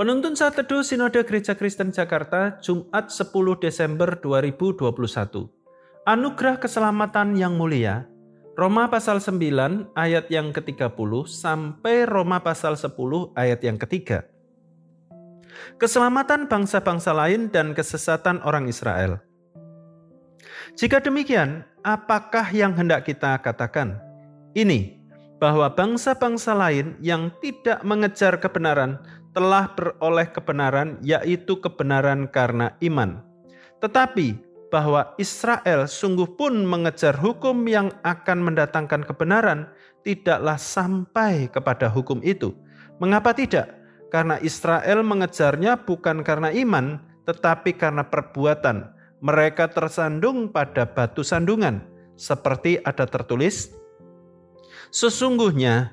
Penuntun saat teduh Sinode Gereja Kristen Jakarta, Jumat 10 Desember 2021. Anugerah keselamatan yang mulia, Roma pasal 9 ayat yang ke-30 sampai Roma pasal 10 ayat yang ketiga. Keselamatan bangsa-bangsa lain dan kesesatan orang Israel. Jika demikian, apakah yang hendak kita katakan? Ini, bahwa bangsa-bangsa lain yang tidak mengejar kebenaran telah beroleh kebenaran, yaitu kebenaran karena iman. Tetapi bahwa Israel sungguh pun mengejar hukum yang akan mendatangkan kebenaran, tidaklah sampai kepada hukum itu. Mengapa tidak? Karena Israel mengejarnya bukan karena iman, tetapi karena perbuatan. Mereka tersandung pada batu sandungan, seperti ada tertulis: "Sesungguhnya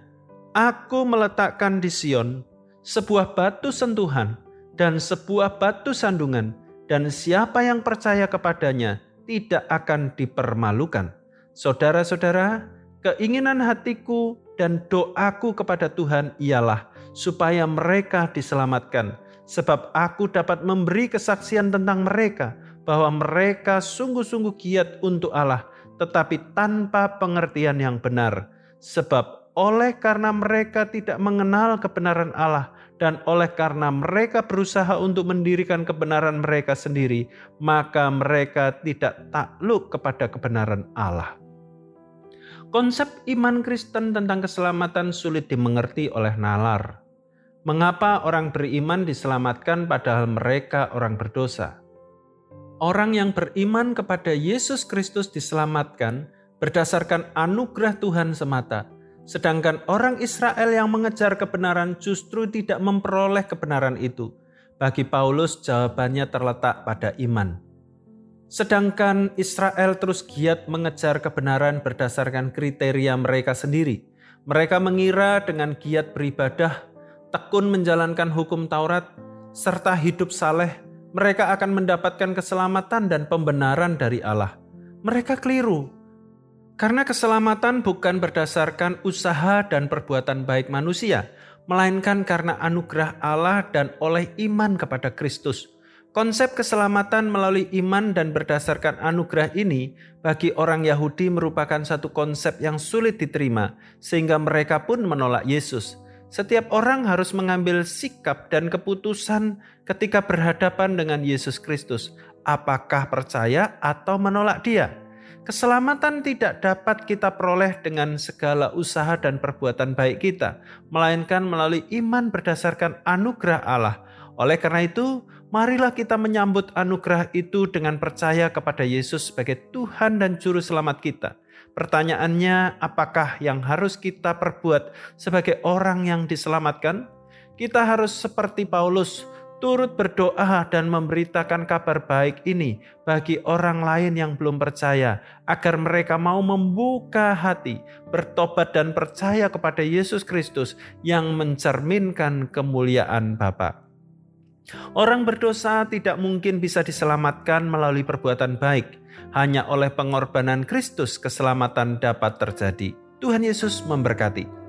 aku meletakkan di Sion sebuah batu sentuhan dan sebuah batu sandungan, dan siapa yang percaya kepadanya tidak akan dipermalukan. Saudara-saudara, keinginan hatiku dan doaku kepada Tuhan ialah supaya mereka diselamatkan, sebab aku dapat memberi kesaksian tentang mereka bahwa mereka sungguh-sungguh giat untuk Allah, tetapi tanpa pengertian yang benar, sebab oleh karena mereka tidak mengenal kebenaran Allah, dan oleh karena mereka berusaha untuk mendirikan kebenaran mereka sendiri, maka mereka tidak takluk kepada kebenaran Allah. Konsep iman Kristen tentang keselamatan sulit dimengerti oleh nalar. Mengapa orang beriman diselamatkan padahal mereka orang berdosa? Orang yang beriman kepada Yesus Kristus diselamatkan berdasarkan anugerah Tuhan semata, Sedangkan orang Israel yang mengejar kebenaran justru tidak memperoleh kebenaran itu. Bagi Paulus, jawabannya terletak pada iman. Sedangkan Israel terus giat mengejar kebenaran berdasarkan kriteria mereka sendiri. Mereka mengira dengan giat beribadah, tekun menjalankan hukum Taurat, serta hidup saleh, mereka akan mendapatkan keselamatan dan pembenaran dari Allah. Mereka keliru karena keselamatan bukan berdasarkan usaha dan perbuatan baik manusia, melainkan karena anugerah Allah dan oleh iman kepada Kristus. Konsep keselamatan melalui iman dan berdasarkan anugerah ini bagi orang Yahudi merupakan satu konsep yang sulit diterima, sehingga mereka pun menolak Yesus. Setiap orang harus mengambil sikap dan keputusan ketika berhadapan dengan Yesus Kristus, apakah percaya atau menolak Dia. Keselamatan tidak dapat kita peroleh dengan segala usaha dan perbuatan baik kita, melainkan melalui iman berdasarkan anugerah Allah. Oleh karena itu, marilah kita menyambut anugerah itu dengan percaya kepada Yesus sebagai Tuhan dan Juru Selamat kita. Pertanyaannya, apakah yang harus kita perbuat sebagai orang yang diselamatkan? Kita harus seperti Paulus, turut berdoa dan memberitakan kabar baik ini bagi orang lain yang belum percaya, agar mereka mau membuka hati, bertobat, dan percaya kepada Yesus Kristus yang mencerminkan kemuliaan Bapa. Orang berdosa tidak mungkin bisa diselamatkan melalui perbuatan baik, hanya oleh pengorbanan Kristus keselamatan dapat terjadi. Tuhan Yesus memberkati.